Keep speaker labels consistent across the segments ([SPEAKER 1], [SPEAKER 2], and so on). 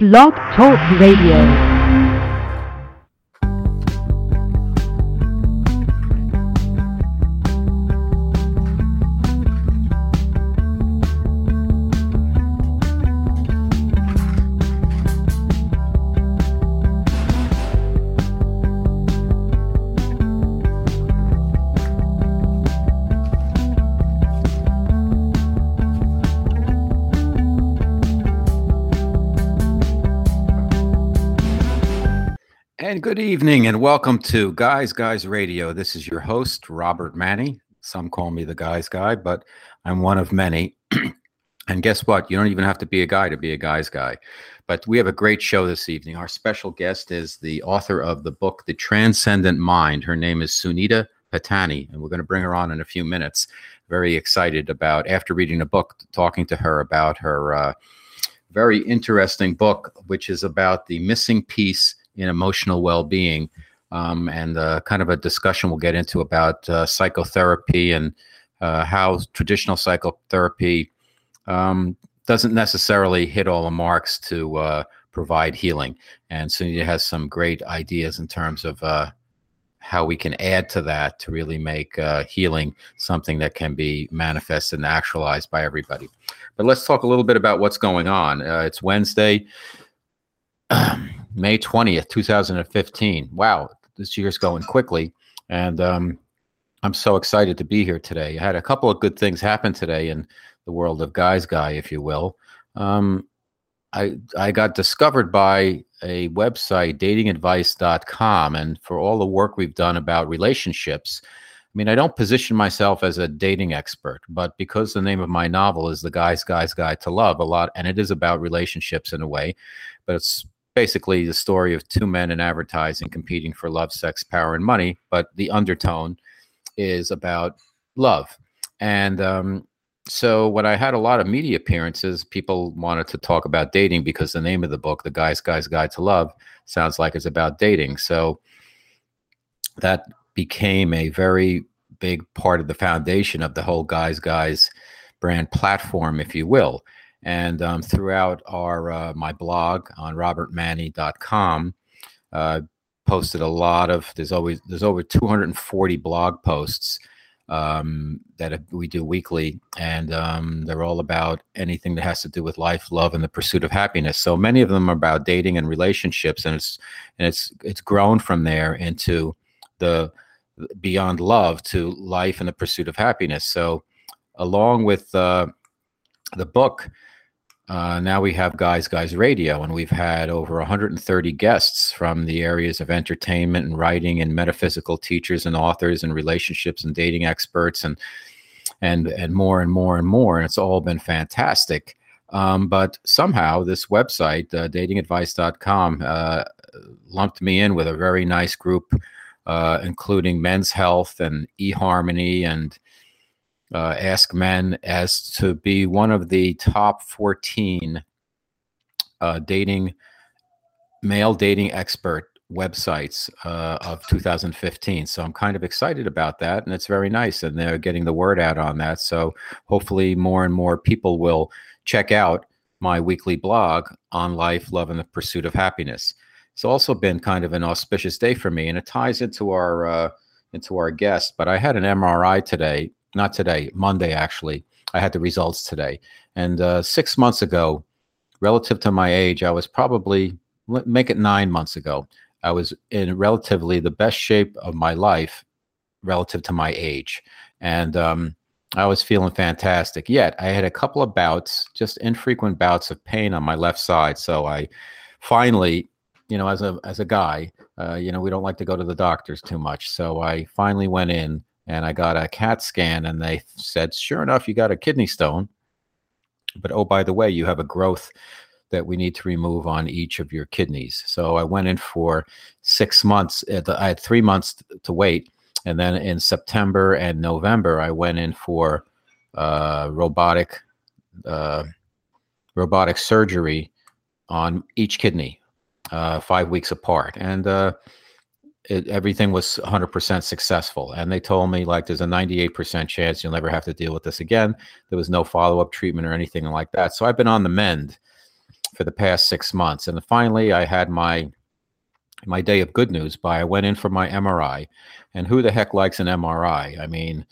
[SPEAKER 1] Blog Talk Radio.
[SPEAKER 2] Evening, and welcome to Guys Guys Radio. This is your host, Robert Manni. Some call me the Guys Guy, but I'm one of many. and guess what? You don't even have to be a guy to be a Guys Guy. But we have a great show this evening. Our special guest is the author of the book, The Transcendent Mind. Her name is Sunita Patani, and we're going to bring her on in a few minutes. Very excited about, after reading the book, talking to her about her uh, very interesting book, which is about the missing piece in emotional well-being um, and uh, kind of a discussion we'll get into about uh, psychotherapy and uh, how traditional psychotherapy um, doesn't necessarily hit all the marks to uh, provide healing. And Sunita has some great ideas in terms of uh, how we can add to that to really make uh, healing something that can be manifested and actualized by everybody. But let's talk a little bit about what's going on. it's Wednesday. May 20th, 2015. Wow, this year's going quickly. And um, I'm so excited to be here today. I had a couple of good things happen today in the world of Guys Guy, if you will. Um, I, I got discovered by a website, datingadvice.com. And for all the work we've done about relationships, I mean, I don't position myself as a dating expert, but because the name of my novel is The Guy's Guy's Guide to Love, a lot, and it is about relationships in a way, but it's basically the story of two men in advertising competing for love, sex, power, and money. But the undertone is about love. And um, so when I had a lot of media appearances, people wanted to talk about dating because the name of the book, The Guy's Guy's Guide to Love, sounds like it's about dating. So that became a very big part of the foundation of the whole Guys Guys brand platform, if you will. And um, throughout our uh, my blog on robertmanni.com, uh, posted a lot of there's always there's over 240 blog posts um, that we do weekly, and um, they're all about anything that has to do with life, love, and the pursuit of happiness. So many of them are about dating and relationships, and it's and it's it's grown from there into the beyond love to life and the pursuit of happiness. So along with uh, the book, uh, now we have Guys Guys Radio, and we've had over 130 guests from the areas of entertainment and writing and metaphysical teachers and authors and relationships and dating experts and and and more and more and more. And it's all been fantastic. Um, but somehow this website, uh, datingadvice.com, uh, lumped me in with a very nice group, uh, including Men's Health and eHarmony and uh, Ask Men as to be one of the top 14 uh, dating, male dating expert websites uh, of 2015. So I'm kind of excited about that, and it's very nice. And they're getting the word out on that. So hopefully, more and more people will check out my weekly blog on life, love, and the pursuit of happiness. It's also been kind of an auspicious day for me, and it ties into our uh, into our guest. But I had an MRI today not today, Monday actually. I had the results today. And uh, six months ago, relative to my age, I was probably, make it nine months ago, I was in relatively the best shape of my life relative to my age. And um, I was feeling fantastic. Yet I had a couple of bouts, just infrequent bouts of pain on my left side. So I finally, you know, as a as a guy, uh, you know, we don't like to go to the doctors too much. So I finally went in and I got a CAT scan, and they said, sure enough, you got a kidney stone. But oh, by the way, you have a growth that we need to remove on each of your kidneys. So I went in for six months. Uh, I had three months to wait. And then in September and November, I went in for uh, robotic uh, robotic surgery on each kidney, uh, five weeks apart. And uh, it, everything was 100% successful. And they told me, like, there's a 98% chance you'll never have to deal with this again. There was no follow up treatment or anything like that. So I've been on the mend. for the past six months. And finally, I had my my day of good news by I went in for my MRI. And who the heck likes an MRI? I mean,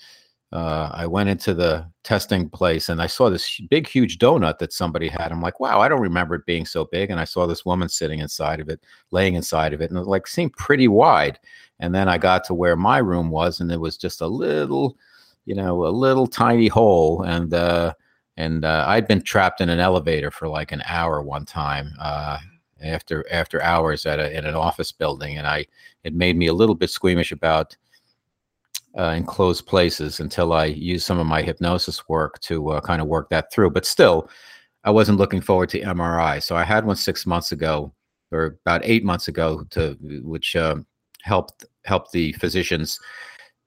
[SPEAKER 2] uh, I went into the testing place and I saw this big, huge donut that somebody had. I'm like, wow, I don't remember it being so big. And I saw this woman sitting inside of it, laying inside of it, and it like seemed pretty wide. And then I got to where my room was, and it was just a little, you know, a little tiny hole. And uh, and uh, I'd been trapped in an elevator for like an hour one time uh, after after hours at a, in an office building, and I it made me a little bit squeamish about uh, enclosed places until I used some of my hypnosis work to uh, kind of work that through. But still, I wasn't looking forward to MRI, so I had one six months ago or about eight months ago to which uh, helped helped the physicians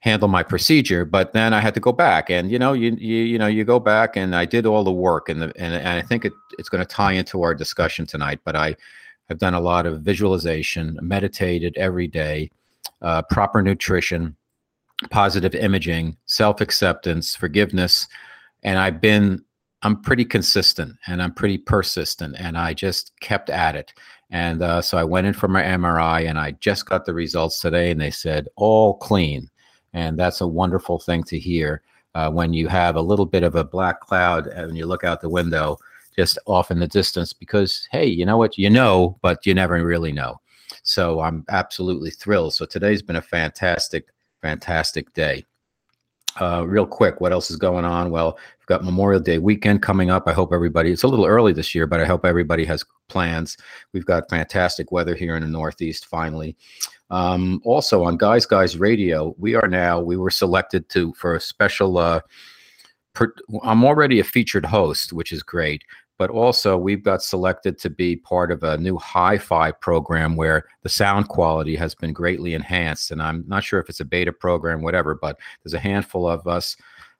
[SPEAKER 2] handle my procedure but then i had to go back and you know you you, you know you go back and i did all the work and the, and, and i think it, it's going to tie into our discussion tonight but i have done a lot of visualization meditated every day uh, proper nutrition positive imaging self-acceptance forgiveness and i've been i'm pretty consistent and i'm pretty persistent and i just kept at it and uh, so i went in for my mri and i just got the results today and they said all clean and that's a wonderful thing to hear uh, when you have a little bit of a black cloud and you look out the window just off in the distance because, hey, you know what? You know, but you never really know. So I'm absolutely thrilled. So today's been a fantastic, fantastic day. Uh, real quick, what else is going on? Well, we've got Memorial Day weekend coming up. I hope everybody, it's a little early this year, but I hope everybody has plans. We've got fantastic weather here in the Northeast finally. Um, also on Guys Guys Radio, we are now we were selected to for a special. Uh, per, I'm already a featured host, which is great. But also, we've got selected to be part of a new hi-fi program where the sound quality has been greatly enhanced. And I'm not sure if it's a beta program, whatever. But there's a handful of us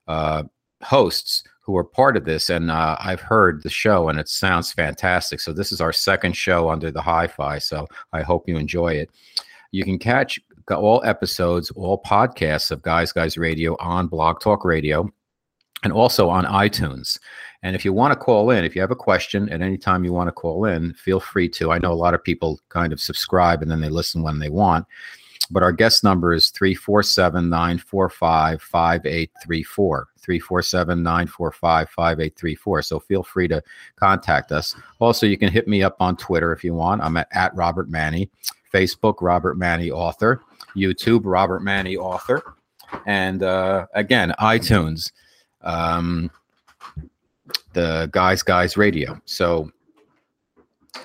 [SPEAKER 2] uh, hosts who are part of this, and uh, I've heard the show, and it sounds fantastic. So this is our second show under the hi-fi. So I hope you enjoy it. You can catch all episodes, all podcasts of Guys Guys Radio on Blog Talk Radio and also on iTunes. And if you want to call in, if you have a question at any time you want to call in, feel free to. I know a lot of people kind of subscribe and then they listen when they want. But our guest number is 347 945 5834. 347 945 5834. So feel free to contact us. Also, you can hit me up on Twitter if you want. I'm at, at Robert Manni. Facebook, Robert Manni Author, YouTube, Robert Manni Author, and uh, again, iTunes, um, the Guys Guys Radio. So,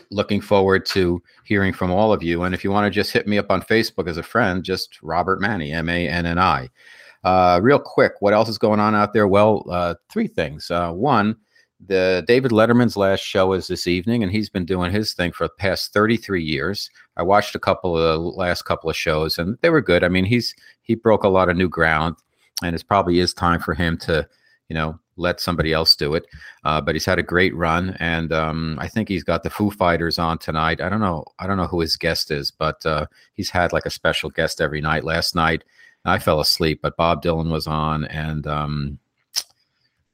[SPEAKER 2] looking forward to hearing from all of you. And if you want to just hit me up on Facebook as a friend, just Robert Manni, M A N N I. Uh, real quick, what else is going on out there? Well, uh, three things. Uh, one, the David Letterman's last show is this evening, and he's been doing his thing for the past 33 years. I watched a couple of the last couple of shows, and they were good. I mean, he's he broke a lot of new ground, and it probably is time for him to, you know, let somebody else do it. Uh, but he's had a great run, and um, I think he's got the Foo Fighters on tonight. I don't know, I don't know who his guest is, but uh, he's had like a special guest every night. Last night, I fell asleep, but Bob Dylan was on, and um,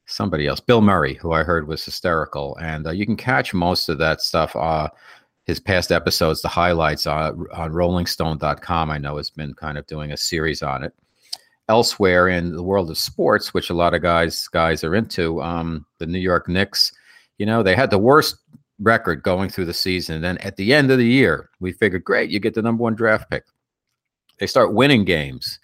[SPEAKER 2] somebody else, Bill Murray, who I heard was hysterical. And uh, you can catch most of that stuff, uh, his past episodes, the highlights uh, on rollingstone.com. I know has been kind of doing a series on it. Elsewhere in the world of sports, which a lot of guys guys are into, um, the New York Knicks, you know, they had the worst record going through the season. And then at the end of the year, we figured, great, you get the number one draft pick. They start winning games,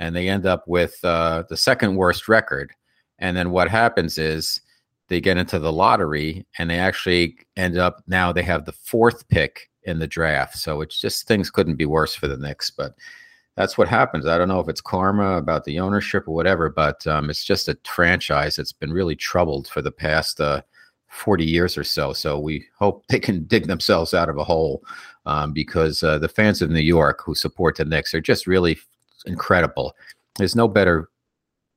[SPEAKER 2] and they end up with uh, the second worst record and then what happens is they get into the lottery and they actually end up now they have the fourth pick in the draft. So it's just things couldn't be worse for the Knicks. But that's what happens. I don't know if it's karma about the ownership or whatever, but um, it's just a franchise that's been really troubled for the past uh, 40 years or so. So we hope they can dig themselves out of a hole um, because uh, the fans of New York who support the Knicks are just really incredible. There's no better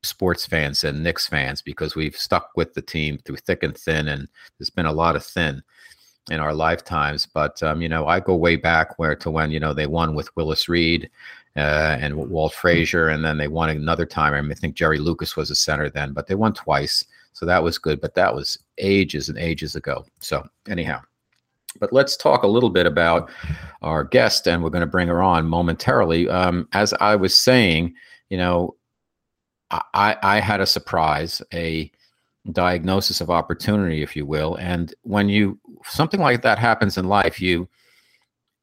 [SPEAKER 2] sports fans than Knicks fans because we've stuck with the team through thick and thin, and there's been a lot of thin in our lifetimes. But um, you know, I go way back where to when you know they won with Willis Reed uh, and Walt Frazier, and then they won another time. I, mean, I think Jerry Lucas was a center then, but they won twice, so that was good. But that was ages and ages ago. So anyhow. But let's talk a little bit about our guest, and we're going to bring her on momentarily. Um, as I was saying, you know, I, I had a surprise, a diagnosis of opportunity, if you will. And when you something like that happens in life, you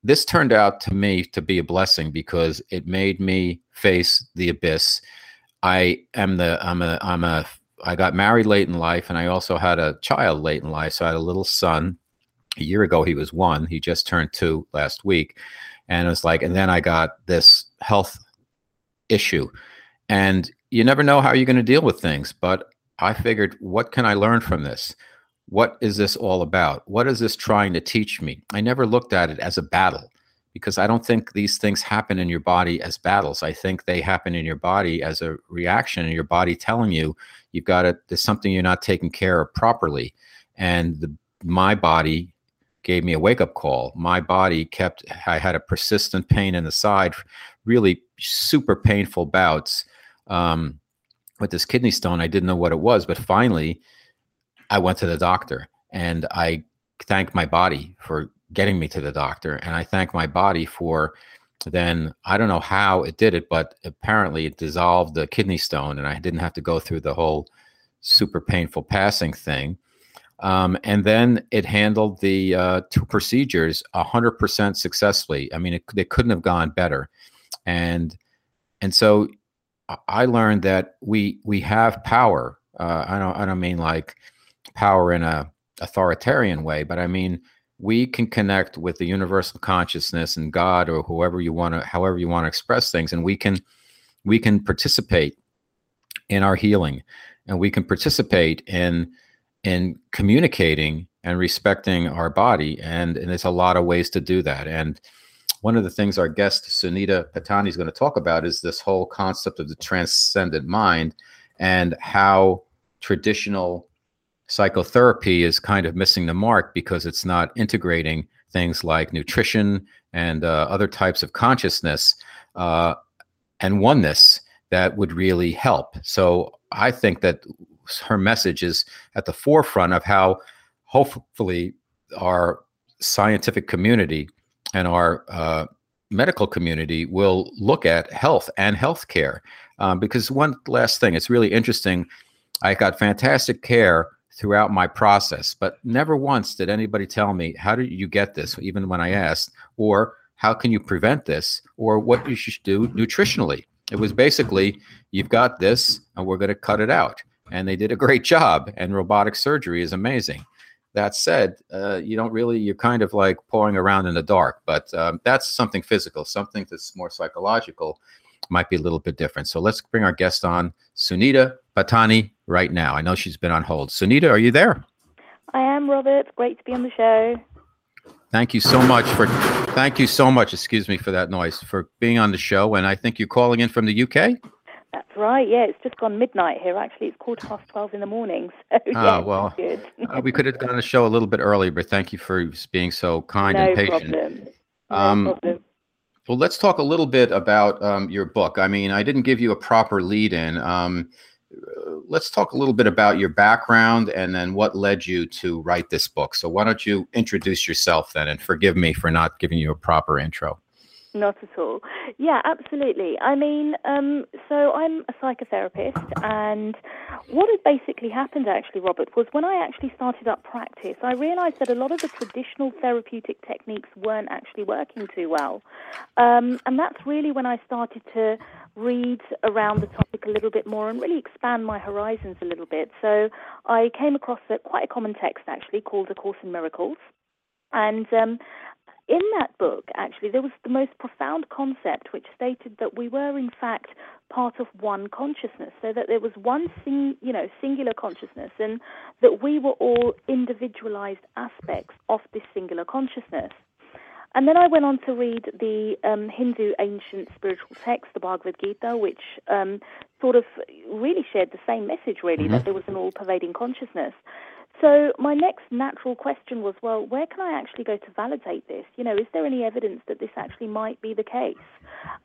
[SPEAKER 2] this turned out to me to be a blessing because it made me face the abyss. I am the I'm a I'm a I got married late in life and I also had a child late in life. So I had a little son. A year ago he was one. He just turned two last week. And it was like, and then I got this health issue. And you never know how you're going to deal with things. But I figured, what can I learn from this? What is this all about? What is this trying to teach me? I never looked at it as a battle because I don't think these things happen in your body as battles. I think they happen in your body as a reaction, and your body telling you you've got to, there's something you're not taking care of properly. And the, my body gave me a wake up call. My body kept, I had a persistent pain in the side, really super painful bouts. Um, with this kidney stone. I didn't know what it was, but finally, I went to the doctor and I thank my body for getting me to the doctor. And I thank my body for then, I don't know how it did it, but apparently it dissolved the kidney stone and I didn't have to go through the whole super painful passing thing. Um, and then it handled the uh, two procedures 100% successfully. I mean, it, it couldn't have gone better. And and so I learned that we we have power. Uh, I don't I don't mean like power in a authoritarian way, but I mean we can connect with the universal consciousness and God or whoever you want to however you want to express things, and we can we can participate in our healing, and we can participate in in communicating and respecting our body, and and there's a lot of ways to do that, and one of the things our guest Sunita Patani is going to talk about is this whole concept of the transcendent mind and how traditional psychotherapy is kind of missing the mark because it's not integrating things like nutrition and uh, other types of consciousness uh, and oneness that would really help. So I think that her message is at the forefront of how hopefully our scientific community and our uh, medical community will look at health and healthcare. Um, because one last thing, it's really interesting. I got fantastic care throughout my process, but never once did anybody tell me, how did you get this, even when I asked, or how can you prevent this, or what you should do nutritionally. It was basically, you've got this, and we're going to cut it out. And they did a great job, and robotic surgery is amazing. That said, uh, you don't really, you're kind of like pawing around in the dark, but um, that's something physical, something that's more psychological might be a little bit different. So let's bring our guest on, Sunita Patani, right now. I know she's been on hold. Sunita, are you there?
[SPEAKER 3] I am, Robert. Great to be on the show.
[SPEAKER 2] Thank you so much for, thank you so much, excuse me for that noise, for being on the show. And I think you're calling in from the UK?
[SPEAKER 3] That's right. Yeah, it's just gone midnight here. Actually, it's quarter past twelve in the morning. So
[SPEAKER 2] yeah,
[SPEAKER 3] ah,
[SPEAKER 2] well, uh, we could have done the show a little bit earlier, but thank you for being so kind
[SPEAKER 3] no
[SPEAKER 2] and patient.
[SPEAKER 3] Problem. No
[SPEAKER 2] um,
[SPEAKER 3] problem.
[SPEAKER 2] Well, let's talk a little bit about um, your book. I mean, I didn't give you a proper lead in. Um, Uh, let's talk a little bit about your background and then what led you to write this book. So, why don't you introduce yourself then? And forgive me for not giving you a proper intro.
[SPEAKER 3] Not at all. Yeah, absolutely. I mean, um, so I'm a psychotherapist, and what had basically happened, actually, Robert, was when I actually started up practice, I realized that a lot of the traditional therapeutic techniques weren't actually working too well. Um, and that's really when I started to read around the topic a little bit more and really expand my horizons a little bit. So I came across a, quite a common text, actually, called A Course in Miracles. And um, in that book, actually, there was the most profound concept which stated that we were, in fact, part of one consciousness, so that there was one sing, you know, singular consciousness, and that we were all individualized aspects of this singular consciousness. And then I went on to read the um, Hindu ancient spiritual text, the Bhagavad Gita, which um, sort of really shared the same message, really, mm-hmm. that there was an all pervading consciousness. So my next natural question was, well, where can I actually go to validate this? You know, is there any evidence that this actually might be the case?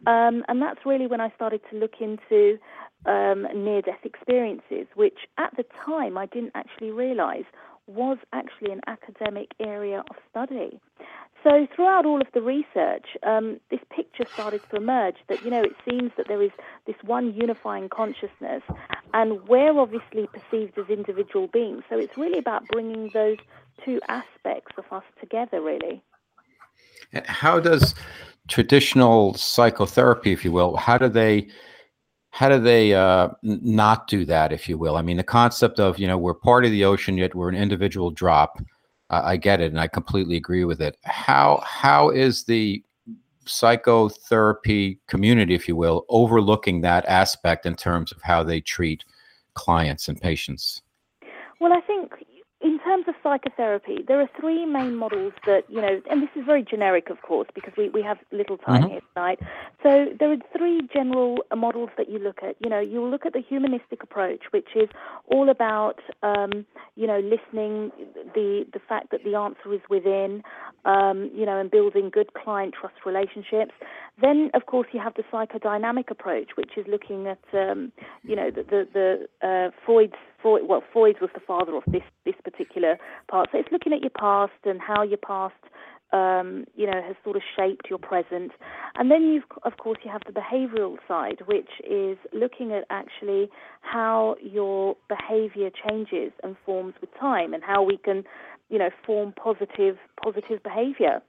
[SPEAKER 3] Um, and that's really when I started to look into um, near-death experiences, which at the time I didn't actually realize was actually an academic area of study. So throughout all of the research, um, this picture started to emerge that you know it seems that there is this one unifying consciousness, and we're obviously perceived as individual beings. So it's really about bringing those two aspects of us together, really.
[SPEAKER 2] How does traditional psychotherapy, if you will, how do they how do they uh, not do that, if you will? I mean, the concept of you know we're part of the ocean, yet we're an individual drop. Uh, I get it, and I completely agree with it. How how is the psychotherapy community, if you will, overlooking that aspect in terms of how they treat clients and patients?
[SPEAKER 3] Well, I think in terms of psychotherapy, there are three main models that, you know, and this is very generic, of course, because we, we have little time mm-hmm. here tonight. So there are three general models that you look at. You know, you look at the humanistic approach, which is all about, um, you know, listening, the, the fact that the answer is within, um, you know, and building good client trust relationships. Then, of course, you have the psychodynamic approach, which is looking at, um, you know, the, the, the uh, Freud's Freud, well, Freud was the father of this this particular part. So it's looking at your past and how your past, um, you know, has sort of shaped your present. And then you've, of course, you have the behavioural side, which is looking at actually how your behaviour changes and forms with time, and how we can, you know, form positive positive behaviour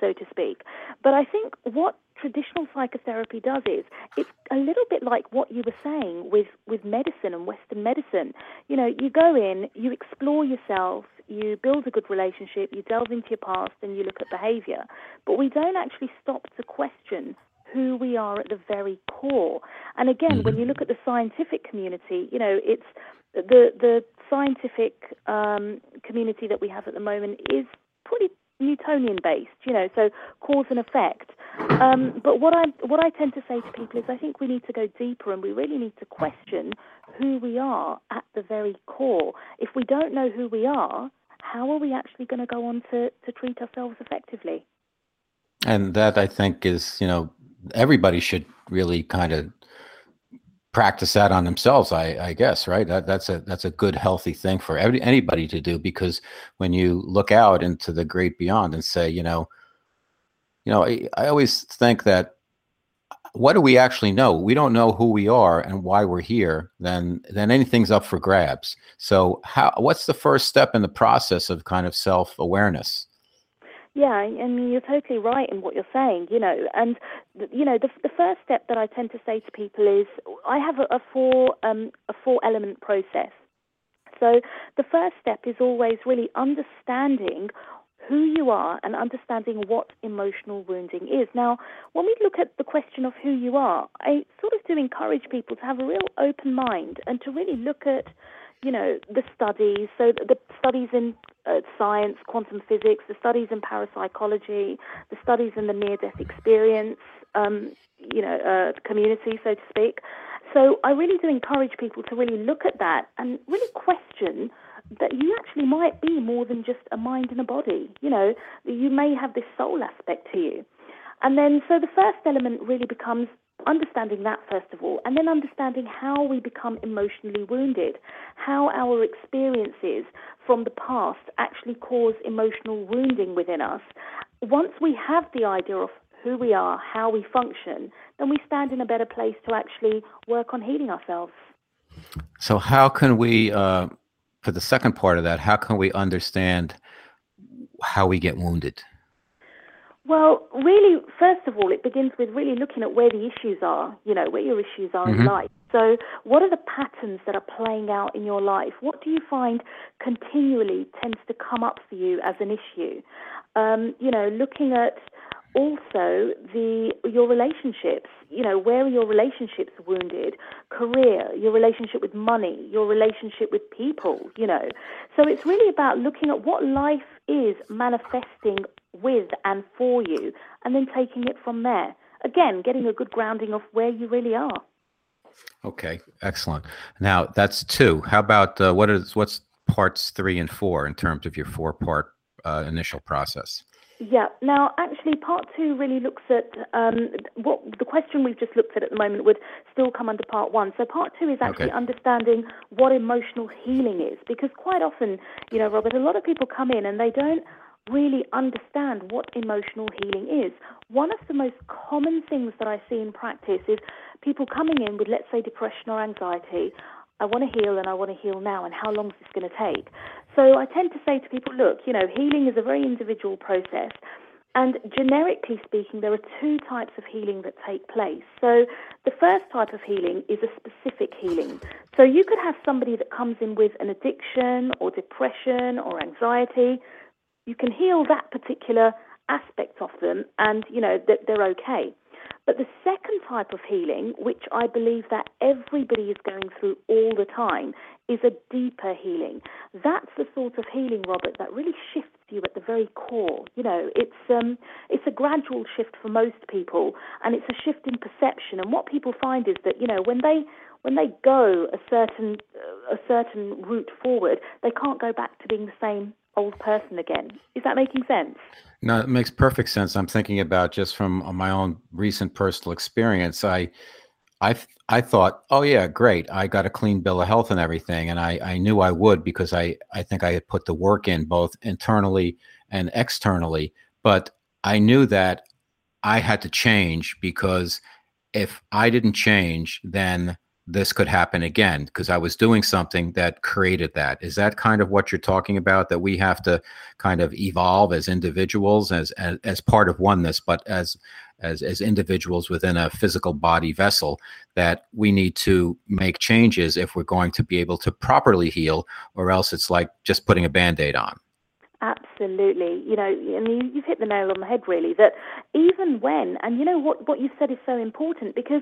[SPEAKER 3] so to speak. But I think what traditional psychotherapy does is it's a little bit like what you were saying with, with medicine and Western medicine. You know, you go in, you explore yourself, you build a good relationship, you delve into your past, and you look at behavior. But we don't actually stop to question who we are at the very core. And again, mm-hmm. when you look at the scientific community, you know, it's the the scientific um, community that we have at the moment is pretty Newtonian based, you know, so cause and effect. Um, but what I what I tend to say to people is I think we need to go deeper and we really need to question who we are at the very core. If we don't know who we are, how are we actually going to go on to, to treat ourselves effectively?
[SPEAKER 2] And that I think is, you know, everybody should really kind of practice that on themselves i i guess right? That, that's a that's a good healthy thing for every, anybody to do because when you look out into the great beyond and say you know you know I, I always think that what do we actually know? We don't know who we are and why we're here then then anything's up for grabs. So how what's the first step in the process of kind of self-awareness
[SPEAKER 3] yeah, I mean you're totally right in what you're saying. You know, and you know the the first step that I tend to say to people is I have a, a four um, a four element process. So the first step is always really understanding who you are and understanding what emotional wounding is. Now, when we look at the question of who you are, I sort of do encourage people to have a real open mind and to really look at you know, the studies, so the studies in uh, science, quantum physics, the studies in parapsychology, the studies in the near-death experience, um, you know, uh, community, so to speak. So I really do encourage people to really look at that and really question that you actually might be more than just a mind and a body. You know, you may have this soul aspect to you. And then, so the first element really becomes understanding that first of all, and then understanding how we become emotionally wounded, how our experiences from the past actually cause emotional wounding within us. Once we have the idea of who we are, how we function, then we stand in a better place to actually work on healing ourselves.
[SPEAKER 2] So, how can we, uh, for the second part of that, how can we understand how we get wounded?
[SPEAKER 3] Well, really, first of all, it begins with really looking at where the issues are, you know, where your issues are mm-hmm. in life. So, what are the patterns that are playing out in your life? What do you find continually tends to come up for you as an issue? Um, you know, looking at also the your relationships you know where are your relationships wounded career your relationship with money your relationship with people you know so it's really about looking at what life is manifesting with and for you and then taking it from there again getting a good grounding of where you really are
[SPEAKER 2] okay excellent now that's two how about uh, what is what's parts three and four in terms of your four part uh, initial process.
[SPEAKER 3] Yeah. Now, actually, part two really looks at um, what the question we've just looked at at the moment would still come under part one. So, part two is actually
[SPEAKER 2] Okay.
[SPEAKER 3] understanding what emotional healing is, because quite often, you know, Robert, a lot of people come in and they don't really understand what emotional healing is. One of the most common things that I see in practice is people coming in with, let's say, depression or anxiety. I want to heal and I want to heal now, and how long is this going to take? So I tend to say to people, look, you know, healing is a very individual process. And generically speaking, there are two types of healing that take place. So the first type of healing is a specific healing. So you could have somebody that comes in with an addiction or depression or anxiety. You can heal that particular aspect of them and, you know, that they're okay. But the second type of healing, which I believe that everybody is going through all the time, is a deeper healing. That's the sort of healing, Robert, that really shifts you at the very core. You know, it's um, it's a gradual shift for most people, and it's a shift in perception. And what people find is that you know when they when they go a certain a certain route forward, they can't go back to being the same old person again. Is that making sense?
[SPEAKER 2] No, it makes perfect sense. I'm thinking about just from my own recent personal experience. I, I, I thought, oh yeah, great. I got a clean bill of health and everything, and I, I knew I would because I, I think I had put the work in both internally and externally. But I knew that I had to change because if I didn't change, then this could happen again because I was doing something that created that. Is that kind of what you're talking about? That we have to kind of evolve as individuals, as as, as part of oneness, but as as as individuals within a physical body vessel, that we need to make changes if we're going to be able to properly heal, or else it's like just putting a band-aid on.
[SPEAKER 3] Absolutely. You know, and you, you've hit the nail on the head, really, that even when, and you know what, what you said is so important because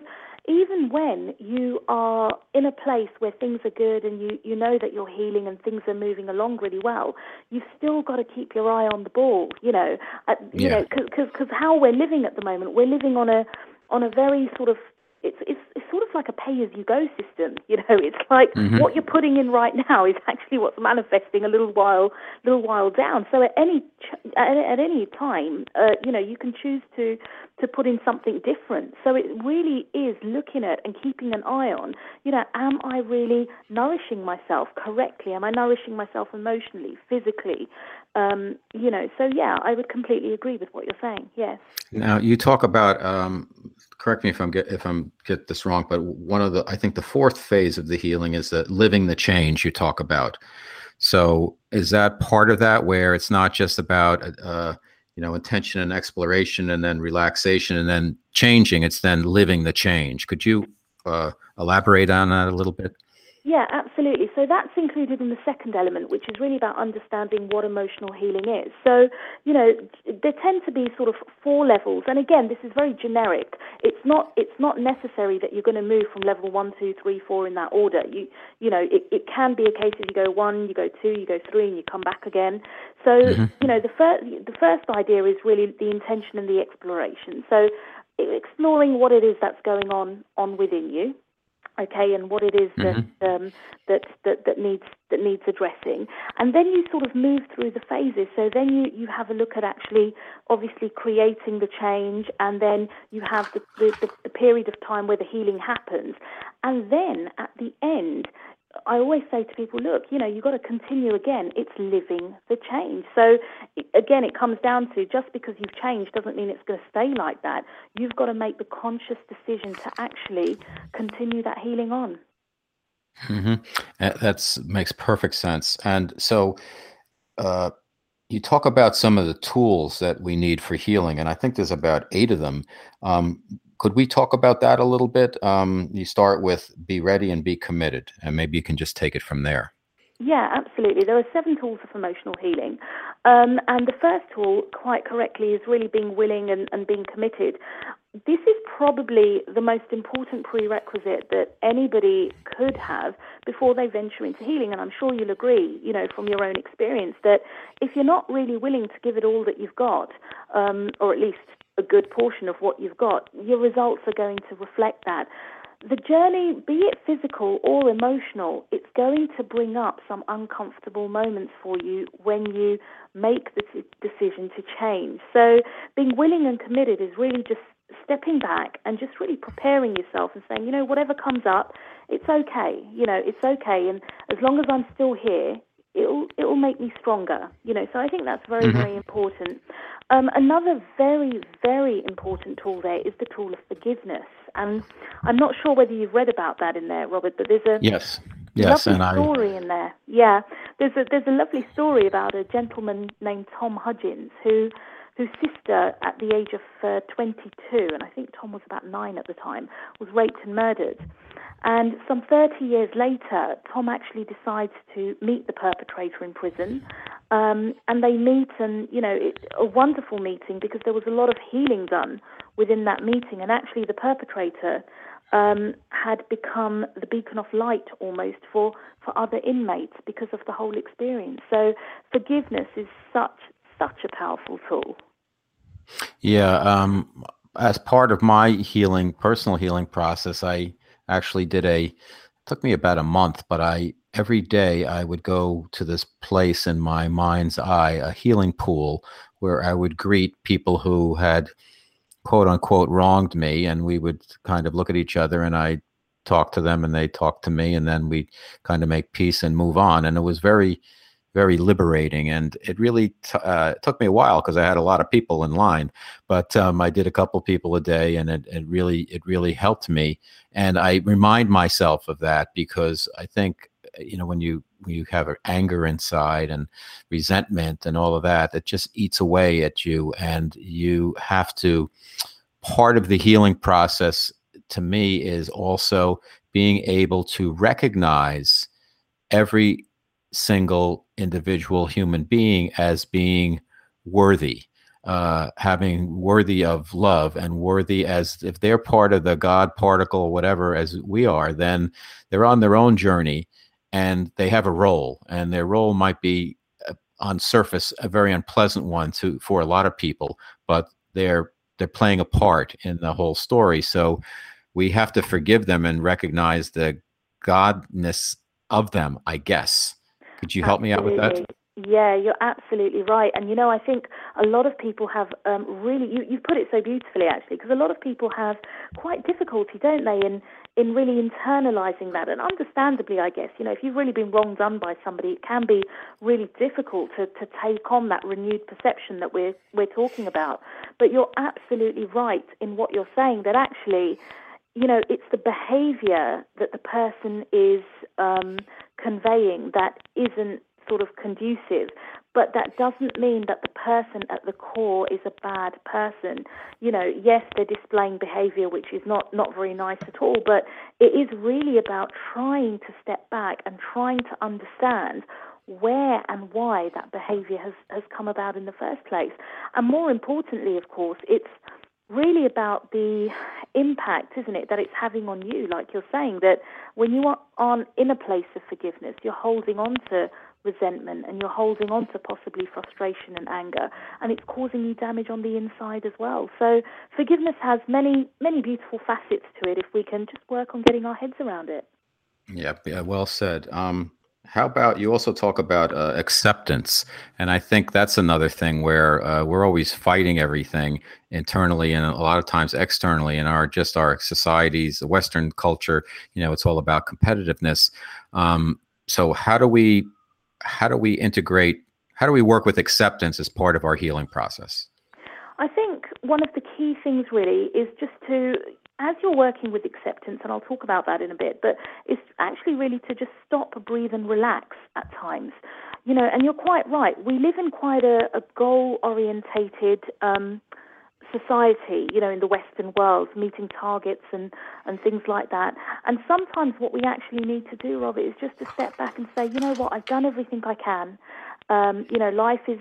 [SPEAKER 3] even when you are in a place where things are good and you, you know that you're healing and things are moving along really well, you've still got to keep your eye on the ball, you know, uh, you
[SPEAKER 2] Yeah.
[SPEAKER 3] know, because how we're living at the moment, we're living on a, on a very sort of it's, it's it's sort of like a pay-as-you-go system. You know, it's like
[SPEAKER 2] Mhm.
[SPEAKER 3] what you're putting in right now is actually what's manifesting a little while, little while down. So at any ch- at, at any time, uh, you know, you can choose to to put in something different. So it really is looking at and keeping an eye on. You know, am I really nourishing myself correctly? Am I nourishing myself emotionally, physically? Um, you know, so yeah, I would completely agree with what you're saying. Yes.
[SPEAKER 2] Now you talk about. Um, correct me if I'm get if I'm get this wrong, but one of the I think the fourth phase of the healing is that living the change you talk about. So is that part of that where it's not just about uh, you know intention and exploration and then relaxation and then changing? It's then living the change. Could you uh, elaborate on that a little bit?
[SPEAKER 3] Yeah, absolutely. So that's included in the second element, which is really about understanding what emotional healing is. So, you know, there tend to be sort of four levels, and again, this is very generic. It's not it's not necessary that you're going to move from level one, two, three, four in that order. You you know, it, it can be a case of you go one, you go two, you go three, and you come back again. So,
[SPEAKER 2] Mhm.
[SPEAKER 3] you know, the first the first idea is really the intention and the exploration. So, exploring what it is that's going on on within you okay, and what it is that, um, that that that needs that needs addressing, and then you sort of move through the phases. So then you you have a look at actually, obviously, creating the change, and then you have the, the, the period of time where the healing happens, and then at the end. I always say to people, look, you know, you've got to continue again. It's living the change. So, again, it comes down to just because you've changed doesn't mean it's going to stay like that. You've got to make the conscious decision to actually continue that healing on.
[SPEAKER 2] hmm That's makes perfect sense. And so, uh, you talk about some of the tools that we need for healing, and I think there's about eight of them. Um, could we talk about that a little bit? Um, you start with be ready and be committed, and maybe you can just take it from there.
[SPEAKER 3] Yeah, absolutely. There are seven tools of emotional healing. Um, and the first tool, quite correctly, is really being willing and, and being committed. This is probably the most important prerequisite that anybody could have before they venture into healing. And I'm sure you'll agree, you know, from your own experience, that if you're not really willing to give it all that you've got, um, or at least a good portion of what you've got, your results are going to reflect that. the journey, be it physical or emotional, it's going to bring up some uncomfortable moments for you when you make the decision to change. So, being willing and committed is really just stepping back and just really preparing yourself and saying, you know, whatever comes up, it's okay. You know, it's okay. And as long as I'm still here, it'll it'll make me stronger. You know, so I think that's very mm-hmm. very important. Um, another very very important tool there is the tool of forgiveness, and I'm not sure whether you've read about that in there, Robert, but there's a
[SPEAKER 2] yes. Yes,
[SPEAKER 3] lovely
[SPEAKER 2] and
[SPEAKER 3] story
[SPEAKER 2] I...
[SPEAKER 3] in there. Yeah, there's a there's a lovely story about a gentleman named Tom Hudgens who whose sister, at the age of uh, 22, and I think Tom was about nine at the time, was raped and murdered. And some 30 years later, Tom actually decides to meet the perpetrator in prison. Um, and they meet, and, you know, it's a wonderful meeting because there was a lot of healing done within that meeting. And actually, the perpetrator um, had become the beacon of light almost for, for other inmates because of the whole experience. So, forgiveness is such, such a powerful tool.
[SPEAKER 2] Yeah. Um, as part of my healing, personal healing process, I actually did a took me about a month, but I every day I would go to this place in my mind's eye, a healing pool, where I would greet people who had quote unquote wronged me, and we would kind of look at each other, and I talk to them, and they talk to me, and then we kind of make peace and move on. And it was very very liberating. And it really t- uh, took me a while because I had a lot of people in line, but um, I did a couple people a day, and it, it really it really helped me. And I remind myself of that because I think you know when you you have anger inside and resentment and all of that, it just eats away at you, and you have to. Part of the healing process to me is also being able to recognize every single individual human being as being worthy, uh, having worthy of love and worthy as if they're part of the God particle or whatever as we are, then they're on their own journey and they have a role, and their role might be uh, on surface a very unpleasant one to for a lot of people, but they're they're playing a part in the whole story. So we have to forgive them and recognize the godness of them, I guess. Could you help
[SPEAKER 3] absolutely.
[SPEAKER 2] me out with that?
[SPEAKER 3] Yeah, you're absolutely right. And you know, I think a lot of people have um, really, you, you put it so beautifully actually, because a lot of people have quite difficulty, don't they, in, in really internalizing that. And understandably, I guess, you know, if you've really been wrong done by somebody, it can be really difficult to, to take on that renewed perception that we're, we're talking about. But you're absolutely right in what you're saying that actually, you know, it's the behavior that the person is um, conveying that isn't sort of conducive. But that doesn't mean that the person at the core is a bad person. You know, yes, they're displaying behavior which is not, not very nice at all, but it is really about trying to step back and trying to understand where and why that behavior has, has come about in the first place. And more importantly, of course, it's really about the impact, isn't it, that it's having on you? Like you're saying, that when you aren't in a place of forgiveness, you're holding on to resentment and you're holding on to possibly frustration and anger, and it's causing you damage on the inside as well. So forgiveness has many, many beautiful facets to it if we can just work on getting our heads around it.
[SPEAKER 2] Yeah, yeah well said. Um, how about you also talk about uh, acceptance? And I think that's another thing where uh, we're always fighting everything internally and a lot of times externally in our just our societies, the Western culture. You know, it's all about competitiveness. Um, so how do we how do we integrate? How do we work with acceptance as part of our healing process?
[SPEAKER 3] I think one of the key things really is just to as you're working with acceptance, and I'll talk about that in a bit, but it's actually really to just stop, breathe, and relax at times. You know, and you're quite right. We live in quite a, a goal orientated um, society, you know, in the Western world, meeting targets and, and things like that. And sometimes what we actually need to do, Robert, is just to step back and say, you know what, I've done everything I can. Um, you know, life is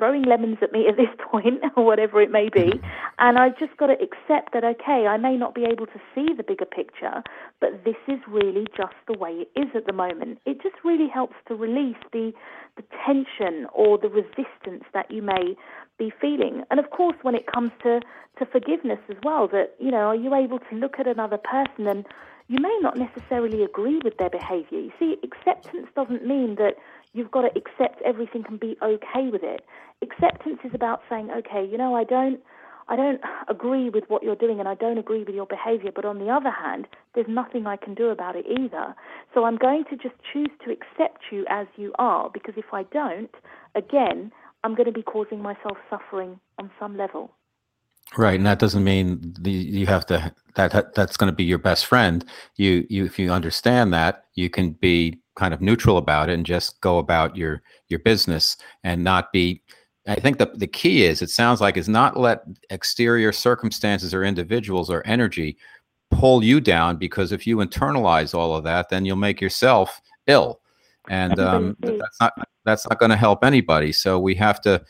[SPEAKER 3] throwing lemons at me at this point, or whatever it may be. And I've just got to accept that, okay, I may not be able to see the bigger picture, but this is really just the way it is at the moment. It just really helps to release the, the tension or the resistance that you may be feeling. And of course, when it comes to, to forgiveness as well, that, you know, are you able to look at another person and you may not necessarily agree with their behavior. You see, acceptance doesn't mean that you've got to accept everything and be okay with it. Acceptance is about saying, okay, you know, I don't I don't agree with what you're doing and I don't agree with your behavior, but on the other hand, there's nothing I can do about it either. So I'm going to just choose to accept you as you are because if I don't, again, I'm going to be causing myself suffering on some level.
[SPEAKER 2] Right, and that doesn't mean the, you have to that that's going to be your best friend. You you if you understand that, you can be kind of neutral about it and just go about your your business and not be I think the, the key is it sounds like is not let exterior circumstances or individuals or energy pull you down because if you internalize all of that, then you'll make yourself ill. And um, that's not that's not going to help anybody. So we have to,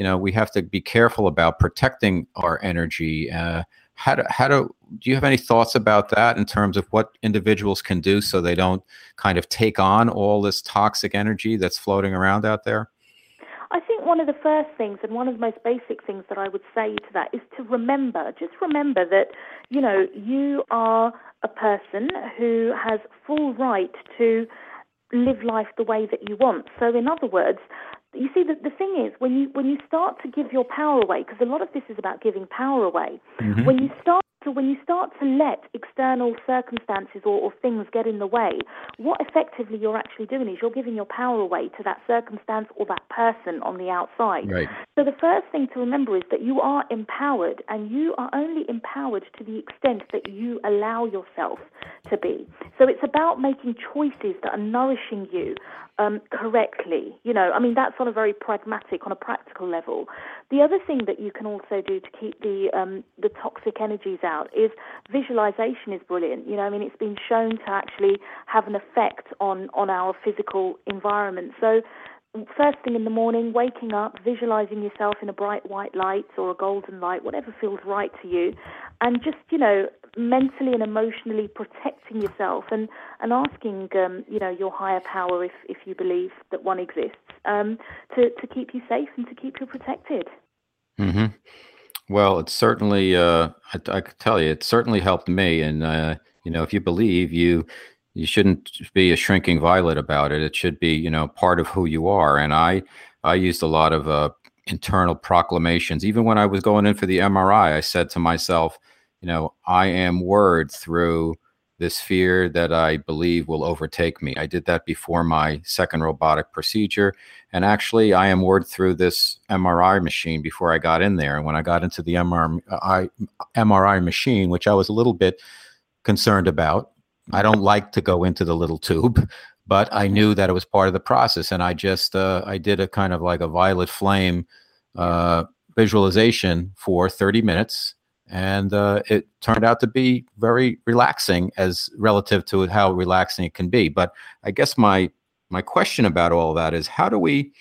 [SPEAKER 2] you know, we have to be careful about protecting our energy. Uh, how do how do do you have any thoughts about that in terms of what individuals can do so they don't kind of take on all this toxic energy that's floating around out there?
[SPEAKER 3] I think one of the first things and one of the most basic things that I would say to that is to remember, just remember that, you know, you are a person who has full right to live life the way that you want. So in other words, you see the, the thing is when you when you start to give your power away because a lot of this is about giving power away mm-hmm. when you start so when you start to let external circumstances or, or, things get in the way, what effectively you're actually doing is you're giving your power away to that circumstance or that person on the outside.
[SPEAKER 2] Right.
[SPEAKER 3] So the first thing to remember is that you are empowered and you are only empowered to the extent that you allow yourself to be. So it's about making choices that are nourishing you um, correctly. You know, I mean, that's on a very pragmatic, on a practical level. The other thing that you can also do to keep the um, the toxic energies out is visualization is brilliant. You know, I mean, it's been shown to actually have an effect on on our physical environment. So first thing in the morning, waking up, visualizing yourself in a bright white light or a golden light, whatever feels right to you, and just, you know, mentally and emotionally protecting yourself and, and asking, um, you know, your higher power, if, if you believe that one exists, um, to, to keep you safe and to keep you protected.
[SPEAKER 2] Mm-hmm. Well, it's certainly, uh, I, I can tell you, it certainly helped me. And, uh, you know, if you believe you, you shouldn't be a shrinking violet about it. It should be, you know, part of who you are. And I, I used a lot of uh, internal proclamations. Even when I was going in for the MRI, I said to myself, you know, I am word through this fear that I believe will overtake me. I did that before my second robotic procedure. And actually, I am word through this MRI machine before I got in there. And when I got into the MRI, MRI machine, which I was a little bit concerned about, I don't like to go into the little tube, but I knew that it was part of the process, and I just uh, I did a kind of like a violet flame uh, visualization for 30 minutes, and uh, it turned out to be very relaxing as relative to how relaxing it can be. But I guess my my question about all that is how do we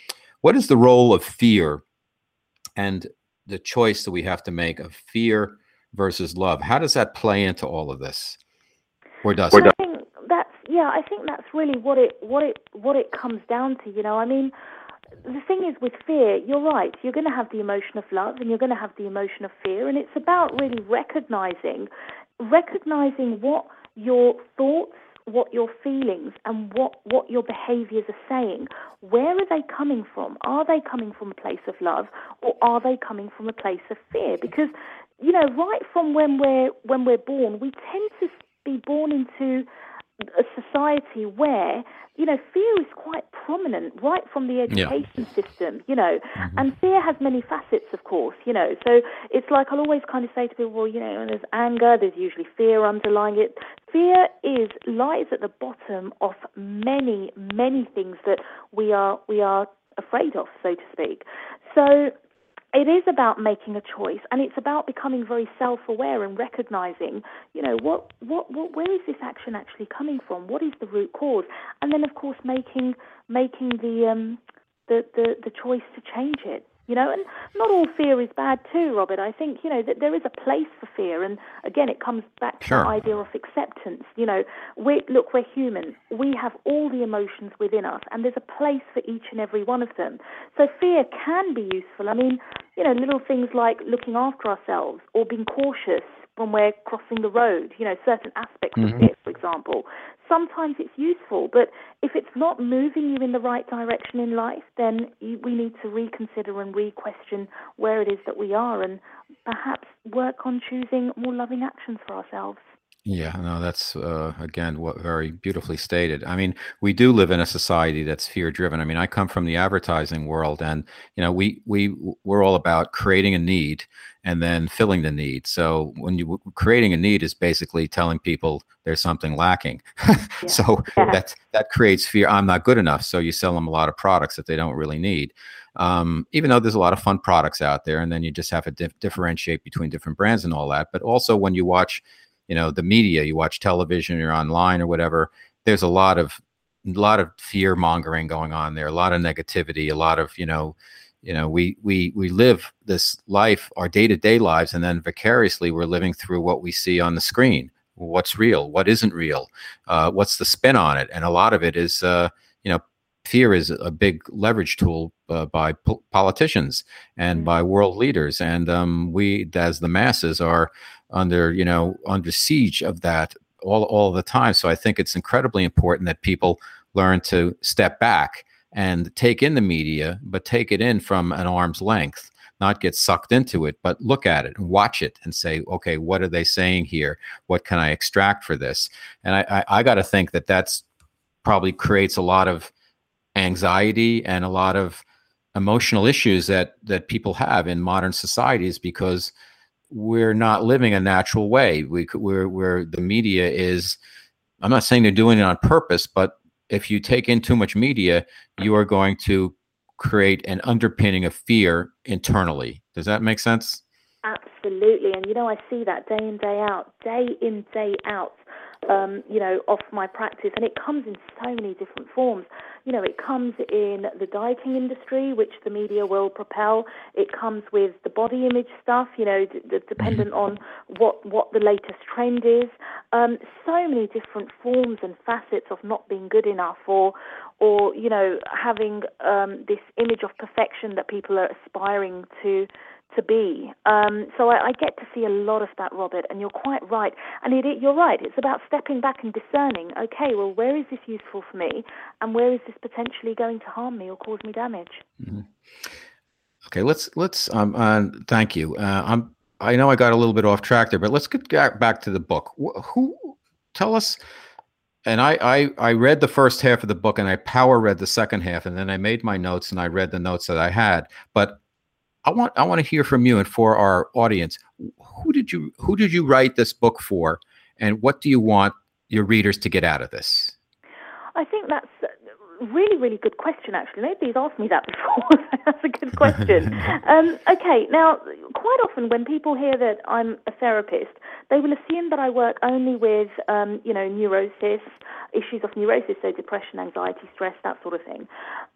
[SPEAKER 2] what is the role of fear and the choice that we have to make of fear versus love how does that play into all of this or does
[SPEAKER 3] I think that's yeah, I think that's really what it what it what it comes down to. You know, I mean, the thing is with fear, you're right. You're going to have the emotion of love, and you're going to have the emotion of fear, and it's about really recognizing recognizing what your thoughts what your feelings and what, what your behaviors are saying. Where are they coming from? Are they coming from a place of love or are they coming from a place of fear? Because, you know, right from when we're when we're born, we tend to be born into a society where you know fear is quite prominent right from the education yeah. system you know mm-hmm. and fear has many facets of course you know so it's like i'll always kind of say to people well you know when there's anger there's usually fear underlying it fear is lies at the bottom of many many things that we are we are afraid of so to speak so it is about making a choice and it's about becoming very self-aware and recognizing you know what, what what where is this action actually coming from? What is the root cause? And then of course making making the um the the, the choice to change it you know and not all fear is bad too robert i think you know that there is a place for fear and again it comes back to
[SPEAKER 2] sure.
[SPEAKER 3] the idea of acceptance you know we look we're human we have all the emotions within us and there's a place for each and every one of them so fear can be useful i mean you know little things like looking after ourselves or being cautious when we're crossing the road, you know, certain aspects
[SPEAKER 2] Mhm.
[SPEAKER 3] of it, for example. Sometimes it's useful, but if it's not moving you in the right direction in life, then you, we need to reconsider and re-question where it is that we are and perhaps work on choosing more loving actions for ourselves.
[SPEAKER 2] Yeah, no, that's uh, again what very beautifully stated. I mean, we do live in a society that's fear driven. I mean, I come from the advertising world, and you know, we we we're all about creating a need and then filling the need. So when you creating a need is basically telling people there's something lacking. so
[SPEAKER 3] Yeah.
[SPEAKER 2] that that creates fear. I'm not good enough. So you sell them a lot of products that they don't really need. Um, even though there's a lot of fun products out there, and then you just have to dif- differentiate between different brands and all that. But also when you watch you know the media you watch television or online or whatever there's a lot of a lot of fear mongering going on there a lot of negativity a lot of you know you know we we we live this life our day-to-day lives and then vicariously we're living through what we see on the screen. What's real? What isn't real? Uh, what's the spin on it? And a lot of it is uh, you know fear is a big leverage tool uh, by po- politicians and
[SPEAKER 3] Mhm.
[SPEAKER 2] by world leaders. And um, we as the masses are under you know under siege of that all all the time. So i think it's incredibly important that people learn to step back and take in the media but take it in from an arm's length not get sucked into it but look at it and watch it and say okay what are they saying here? What can i extract for this? And i i, I got to think that that's probably creates a lot of anxiety and a lot of emotional issues that that people have in modern societies because we're not living a natural way. We we're where the media is. I'm not saying they're doing it on purpose, but if you take in too much media, you are going to create an underpinning of fear internally. Does that make sense?
[SPEAKER 3] Absolutely, and you know I see that day in day out, day in day out. Um, you know, off my practice, and it comes in so many different forms. You know, it comes in the dieting industry, which the media will propel. It comes with the body image stuff. You know, d- d- dependent on what what the latest trend is. Um, so many different forms and facets of not being good enough, or or you know, having um, this image of perfection that people are aspiring to to be. Um, so I, I get to see a lot of that, Robert, and you're quite right. And it, it, you're right. It's about stepping back and discerning. Okay, well, where is this useful for me, and where is this potentially going to harm me or cause me damage?
[SPEAKER 2] Okay, let's let's um uh, thank you. Uh, I'm I know I got a little bit off track there, but let's get back to the book. Wh- Who tell us? And I, I I read the first half of the book, and I power read the second half, and then I made my notes and I read the notes that I had. But I want I want to hear from you and for our audience. Who did you who did you write this book for, and what do you want your readers to get out of this?
[SPEAKER 3] I think that's a really, really good question, actually. Nobody's asked me that before. that's a good question. um, okay, now, quite often when people hear that I'm a therapist, they will assume that I work only with, um, you know, neurosis, issues of neurosis, so depression, anxiety, stress, that sort of thing.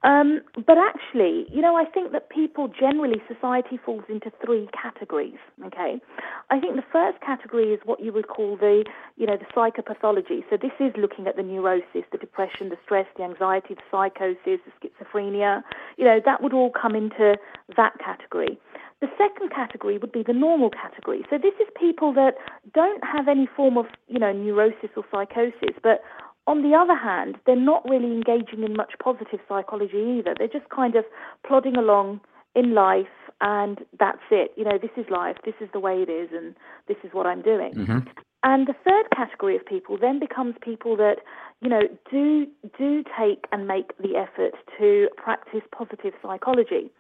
[SPEAKER 3] Um, but actually, you know, I think that people generally, society falls into three categories, okay? I think the first category is what you would call the, you know, the psychopathology. So this is looking at the neurosis, the depression, the stress, the anxiety, the psychosis, the schizophrenia. You know, that would all come into that category. The second category would be the normal category. So this is people that don't have any form of, you know, neurosis or psychosis, but on the other hand, they're not really engaging in much positive psychology either. They're just kind of plodding along in life and that's it. You know, this is life, this is the way it is, and this is what I'm doing.
[SPEAKER 2] Mhm.
[SPEAKER 3] And the third category of people then becomes people that, you know, do do take and make the effort to practice positive psychology.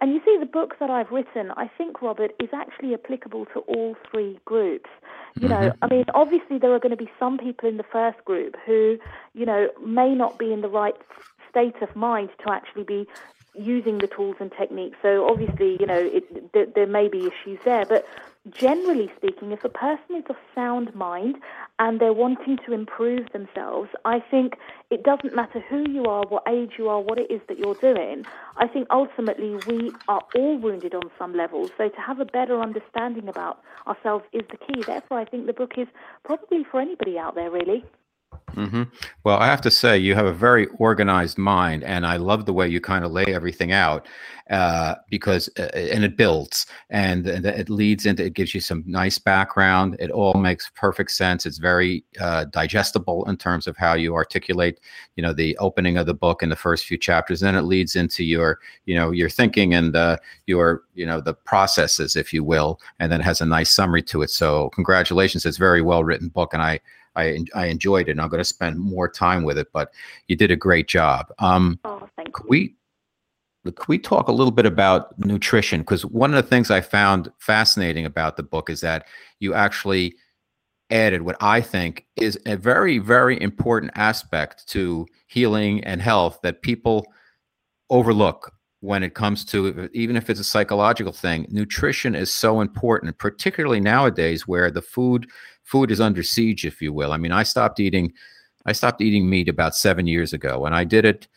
[SPEAKER 3] And you see, the book that I've written, I think, Robert, is actually applicable to all three groups. You know, mm-hmm. I mean, obviously there are going to be some people in the first group who, you know, may not be in the right state of mind to actually be using the tools and techniques. So obviously, you know, it, th- there may be issues there, but generally speaking, if a person is of sound mind and they're wanting to improve themselves, I think it doesn't matter who you are, what age you are, what it is that you're doing. I think ultimately we are all wounded on some level. So to have a better understanding about ourselves is the key. Therefore, I think the book is probably for anybody out there, really.
[SPEAKER 2] Mm-hmm. Well, I have to say, you have a very organized mind, and I love the way you kind of lay everything out uh, because, uh, and it builds and, and, it leads into, it gives you some nice background. It all makes perfect sense. It's very uh, digestible in terms of how you articulate, you know, the opening of the book in the first few chapters. Then it leads into your, you know, your thinking and uh, your, you know, the processes, if you will, and then has a nice summary to it. So, congratulations! It's a very well written book, and I I, I enjoyed it and I'm going to spend more time with it, but you did a great job. Um,
[SPEAKER 3] oh, thank
[SPEAKER 2] you. We, could we talk a little bit about nutrition? Because one of the things I found fascinating about the book is that you actually added what I think is a very, very important aspect to healing and health that people overlook when it comes to even if it's a psychological thing nutrition is so important particularly nowadays where the food food is under siege, if you will. I mean, I stopped eating, I stopped eating meat about seven years ago, and I did it.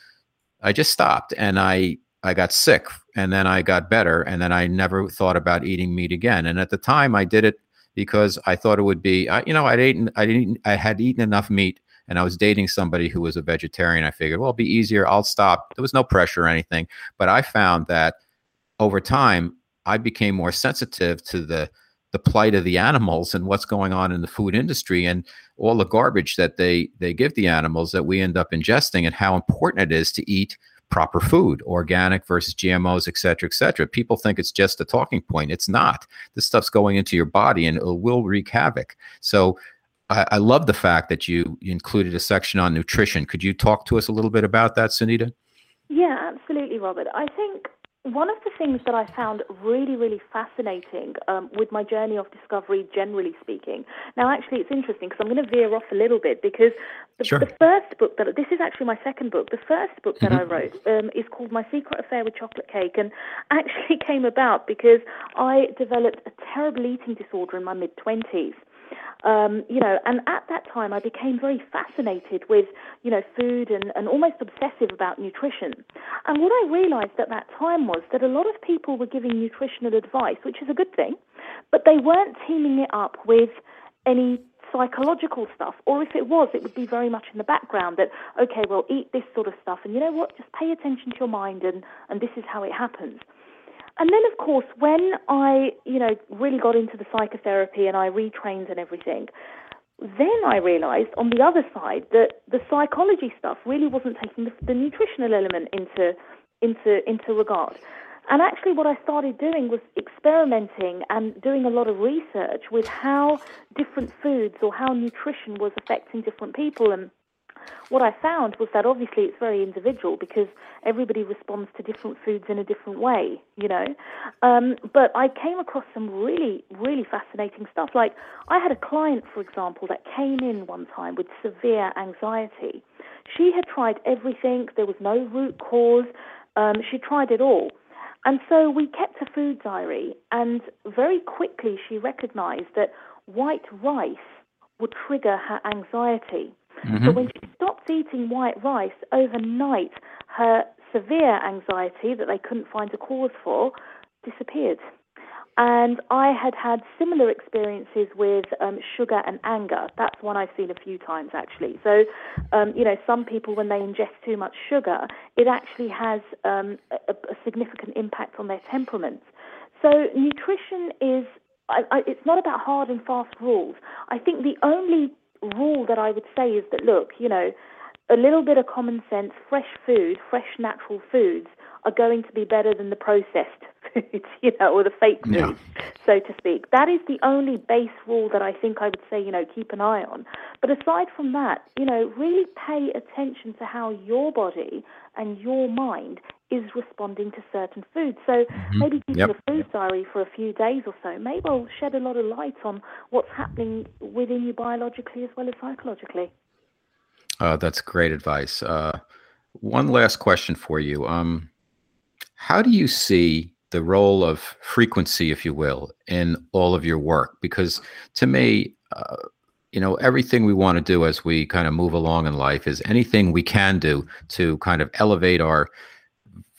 [SPEAKER 2] I just stopped, and I I got sick, and then I got better, and then I never thought about eating meat again. And at the time, I did it because I thought it would be, I, you know, I'd eaten, I didn't, I had eaten enough meat, and I was dating somebody who was a vegetarian. I figured, well, it'll be easier. I'll stop. There was no pressure or anything, but I found that over time, I became more sensitive to the the plight of the animals and what's going on in the food industry and all the garbage that they they give the animals that we end up ingesting and how important it is to eat proper food organic versus gmos et cetera et cetera. People think it's just a talking point. It's not. This stuff's going into your body and it will wreak havoc. So I, I love the fact that you included a section on nutrition. Could you talk to us a little bit about that sunita?
[SPEAKER 3] Yeah absolutely robert. I think one of the things that I found really, really fascinating um, with my journey of discovery, generally speaking. Now, actually, it's interesting because I'm going to veer off a little bit because the,
[SPEAKER 2] sure.
[SPEAKER 3] the first book that this is actually my second book. The first book that mm-hmm. I wrote um, is called My Secret Affair with Chocolate Cake, and actually came about because I developed a terrible eating disorder in my mid twenties. Um, you know, and at that time I became very fascinated with, you know, food and, and almost obsessive about nutrition. And what I realized at that time was that a lot of people were giving nutritional advice, which is a good thing, but they weren't teaming it up with any psychological stuff, or if it was, it would be very much in the background that, okay, well, eat this sort of stuff, and you know what, just pay attention to your mind, and, and this is how it happens. And then, of course, when I, you know, really got into the psychotherapy and I retrained and everything, then I realized on the other side that the psychology stuff really wasn't taking the, the nutritional element into into into regard. And actually, what I started doing was experimenting and doing a lot of research with how different foods or how nutrition was affecting different people and what I found was that obviously it's very individual because everybody responds to different foods in a different way, you know. Um, but I came across some really, really fascinating stuff. Like I had a client, for example, that came in one time with severe anxiety. She had tried everything. There was no root cause. Um, she tried it all. And so we kept a food diary, and very quickly she recognized that white rice would trigger her anxiety. Mm-hmm. So when she stopped eating white rice overnight, her severe anxiety that they couldn't find a cause for disappeared. And I had had similar experiences with um, sugar and anger. That's one I've seen a few times actually. So, um, you know, some people when they ingest too much sugar, it actually has um, a, a, significant impact on their temperament. So, nutrition is. I, I, it's not about hard and fast rules. I think the only rule that I would say is that look, you know, a little bit of common sense, fresh food, fresh natural foods are going to be better than the processed foods, you know, or the fake foods, so to speak. That is the only base rule that I think I would say, you know, keep an eye on. But aside from that, you know, really pay attention to how your body and your mind is responding to certain foods. So mm-hmm. maybe keeping yep. a food diary for a few days or so may well shed a lot of light on what's happening within you biologically as well as psychologically.
[SPEAKER 2] Uh, that's great advice. Uh, one last question for you. Um, how do you see the role of frequency, if you will, in all of your work? Because to me, uh, you know, everything we want to do as we kind of move along in life is anything we can do to kind of elevate our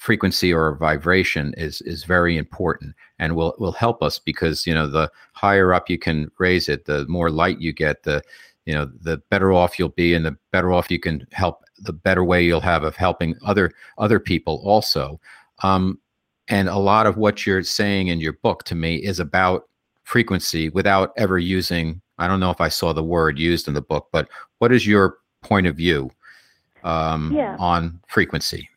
[SPEAKER 2] frequency or vibration is is very important and will will help us because you know the higher up you can raise it the more light you get the you know, the better off you'll be, and the better off you can help. The better way you'll have of helping other other people also. Um, and a lot of what you're saying in your book to me is about frequency without ever using. I don't know if I saw the word used in the book, but what is your point of view um,
[SPEAKER 3] Yeah.
[SPEAKER 2] on frequency?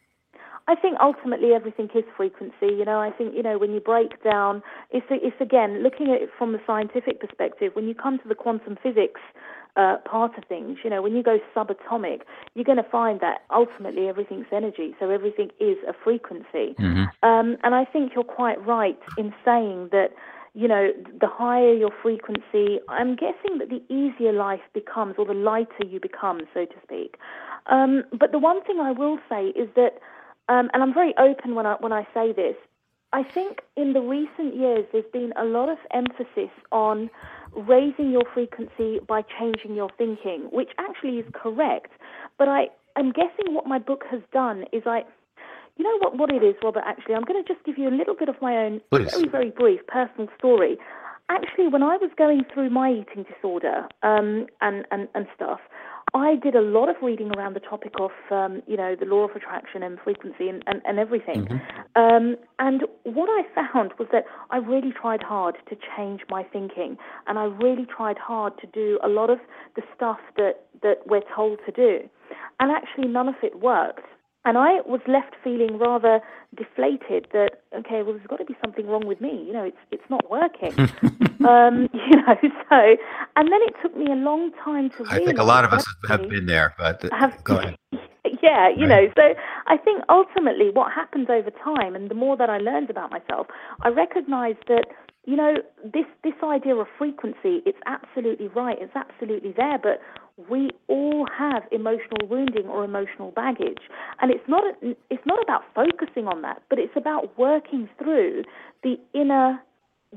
[SPEAKER 3] I think ultimately everything is frequency. You know, I think you know when you break down, it's it's again looking at it from the scientific perspective. When you come to the quantum physics uh, part of things, you know, when you go subatomic, you're going to find that ultimately everything's energy. So everything is a frequency. Um, and I think you're quite right in saying that. You know, the higher your frequency, I'm guessing that the easier life becomes, or the lighter you become, so to speak. Um, but the one thing I will say is that um, and I'm very open when I when I say this. I think in the recent years there's been a lot of emphasis on raising your frequency by changing your thinking, which actually is correct. But I am guessing what my book has done is I, you know what what it is, Robert. Actually, I'm going to just give you a little bit of my own
[SPEAKER 2] Please.
[SPEAKER 3] very very brief personal story. Actually, when I was going through my eating disorder um, and, and and stuff, I did a lot of reading around the topic of, um, you know, the law of attraction and frequency and, and, and everything. Um, and what I found was that I really tried hard to change my thinking, and I really tried hard to do a lot of the stuff that, that we're told to do. And actually, none of it worked. And I was left feeling rather deflated that, okay, well, there's got to be something wrong with me. You know, it's, it's not working. um, you know, so, and then it took me a long time to
[SPEAKER 2] I think a lot of us have been there, but
[SPEAKER 3] have
[SPEAKER 2] go ahead.
[SPEAKER 3] yeah, you
[SPEAKER 2] Right.
[SPEAKER 3] know, so I think ultimately what happens over time, and the more that I learned about myself, I recognized that you know this this idea of frequency, it's absolutely right, it's absolutely there, but we all have emotional wounding or emotional baggage, and it's not it's not about focusing on that, but it's about working through the inner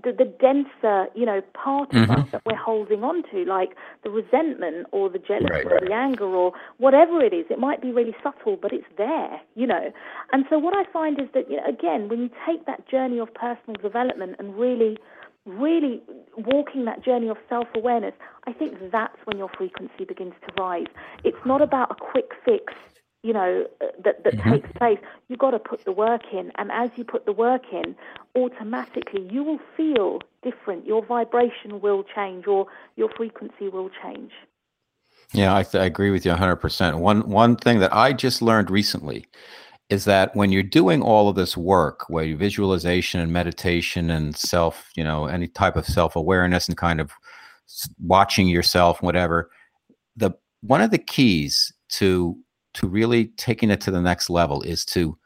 [SPEAKER 3] the, the denser, you know, part of us mm-hmm. that we're holding on to, like the resentment or the jealousy
[SPEAKER 2] Right.
[SPEAKER 3] or the anger or whatever it is. It might be really subtle, but it's there, you know. And so what I find is that, you know, again, when you take that journey of personal development and really, really walking that journey of self-awareness, I think that's when your frequency begins to rise. It's not about a quick fix you know uh, that that takes place you've got to put the work in. And as you put the work in automatically you will feel different. Your vibration will change or your frequency will change.
[SPEAKER 2] Yeah, I, I agree with you 100%. One one thing that I just learned recently is that when you're doing all of this work, where you visualization and meditation and self, you know, any type of self-awareness and kind of watching yourself, whatever, the one of the keys to to really taking it to the next level is to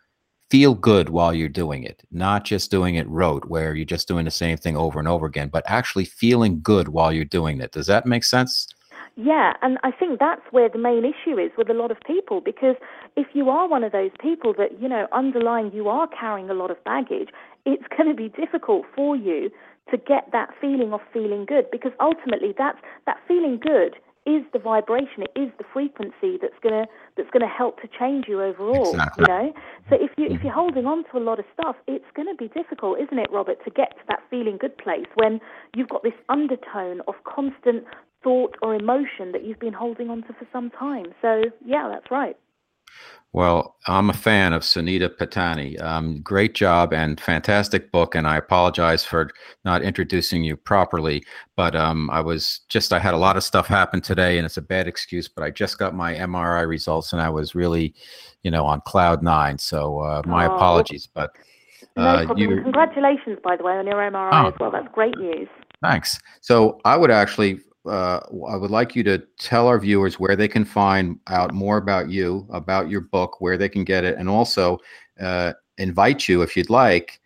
[SPEAKER 2] feel good while you're doing it, not just doing it rote, where you're just doing the same thing over and over again, but actually feeling good while you're doing it. Does that make sense?
[SPEAKER 3] Yeah, and I think that's where the main issue is with a lot of people because if you are one of those people that, you know, underlying you are carrying a lot of baggage, it's going to be difficult for you to get that feeling of feeling good because ultimately that's that feeling good is the vibration, it is the frequency that's gonna that's gonna help to change you overall.
[SPEAKER 2] Exactly.
[SPEAKER 3] You know? So if you if mm. you're holding on to a lot of stuff, it's gonna be difficult, isn't it, Robert, to get to that feeling good place when you've got this undertone of constant thought or emotion that you've been holding on to for some time. So yeah, that's right.
[SPEAKER 2] Well, I'm a fan of Sunita Pattani. Um, great job and fantastic book. And I apologize for not introducing you properly, but um, I was just, I had a lot of stuff happen today and it's a bad excuse, but I just got my MRI results and I was really, you know, on cloud nine. So uh, my
[SPEAKER 3] Oh.
[SPEAKER 2] apologies, but
[SPEAKER 3] No
[SPEAKER 2] uh,
[SPEAKER 3] problem.
[SPEAKER 2] you,
[SPEAKER 3] Congratulations, by the way, on your MRI
[SPEAKER 2] Oh.
[SPEAKER 3] as well. That's great news.
[SPEAKER 2] Thanks. So I would actually, uh, I would like you to tell our viewers where they can find out more about you, about your book, where they can get it, and also uh, invite you, if you'd like,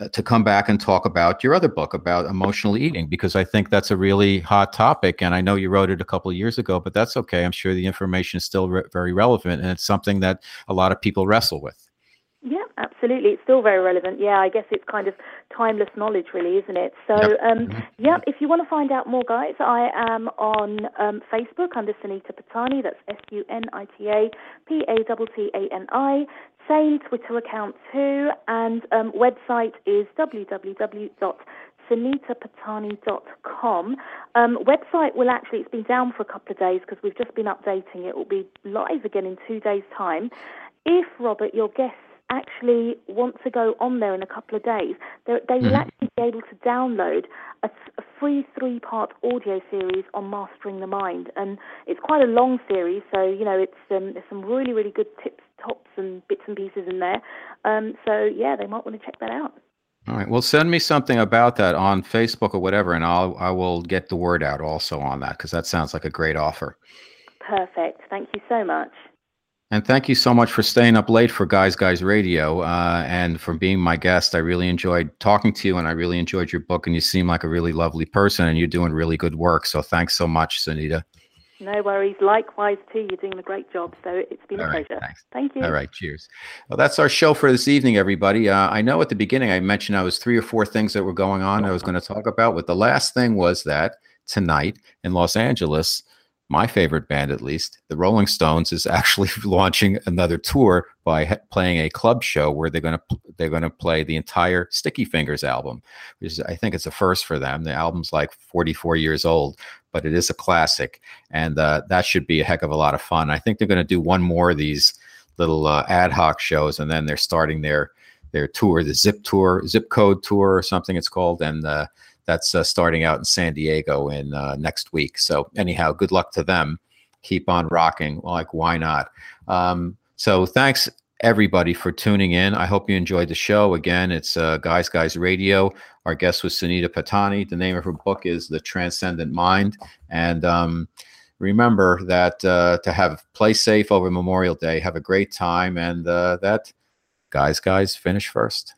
[SPEAKER 2] uh, to come back and talk about your other book about emotional eating, because I think that's a really hot topic. And I know you wrote it a couple of years ago, but that's okay. I'm sure the information is still re- very relevant, and it's something that a lot of people wrestle with.
[SPEAKER 3] Yeah, absolutely. It's still very relevant. Yeah, I guess it's kind of timeless knowledge, really, isn't it? So,
[SPEAKER 2] Yep.
[SPEAKER 3] um, yeah, if you want to find out more, guys, I am on um, Facebook under Sunita Pattani. That's S U N I T A P A T T A N I. Same Twitter account too, and um, website is sunitapattani.com. Um, website will actually, it's been down for a couple of days because we've just been updating it. It will be live again in two days' time. If, Robert, your guests actually want to go on there in a couple of days, they, they will
[SPEAKER 2] Mhm.
[SPEAKER 3] actually be able to download a, a free three part audio series on mastering the mind. And it's quite a long series, so, you know, it's um, there's some really, really good tips, tops, and bits and pieces in there. Um, so, yeah, they might want to check that out.
[SPEAKER 2] All right. Well, send me something about that on Facebook or whatever, and I'll I will get the word out also on that because that sounds like a great offer.
[SPEAKER 3] Perfect. Thank you so much.
[SPEAKER 2] And thank you so much for staying up late for Guys Guys Radio uh, and for being my guest. I really enjoyed talking to you, and I really enjoyed your book. And you seem like a really lovely person, and you're doing really good work. So thanks so much, Sunita.
[SPEAKER 3] No worries. Likewise, too. You're doing a great job. So it's been
[SPEAKER 2] All
[SPEAKER 3] a
[SPEAKER 2] right,
[SPEAKER 3] pleasure.
[SPEAKER 2] thanks.
[SPEAKER 3] Thank you.
[SPEAKER 2] All right, cheers. Well, that's our show for this evening, everybody. Uh, I know at the beginning I mentioned I was three or four things that were going on I was going to talk about, but the last thing was that tonight in Los Angeles, my favorite band at least, the Rolling Stones, is actually launching another tour by ha- playing a club show where they're going to they're going to play the entire Sticky Fingers album, which is, I think it's a first for them. The album's like 44 years old, but it is a classic, and uh, that should be a heck of a lot of fun. I think they're going to do one more of these little uh, ad hoc shows, and then they're starting their their tour, the Zip Tour, Zip Code Tour, or something it's called, and uh, that's uh, starting out in San Diego in uh, next week. So anyhow, good luck to them. Keep on rocking. Like why not? Um, so thanks everybody for tuning in. I hope you enjoyed the show. Again, it's uh, Guys Guys Radio. Our guest was Sunita Pattani. The name of her book is The Transcendent Mind, and um, remember that uh, to have play safe over Memorial Day. Have a great time, and uh, that guys, guys, finish first.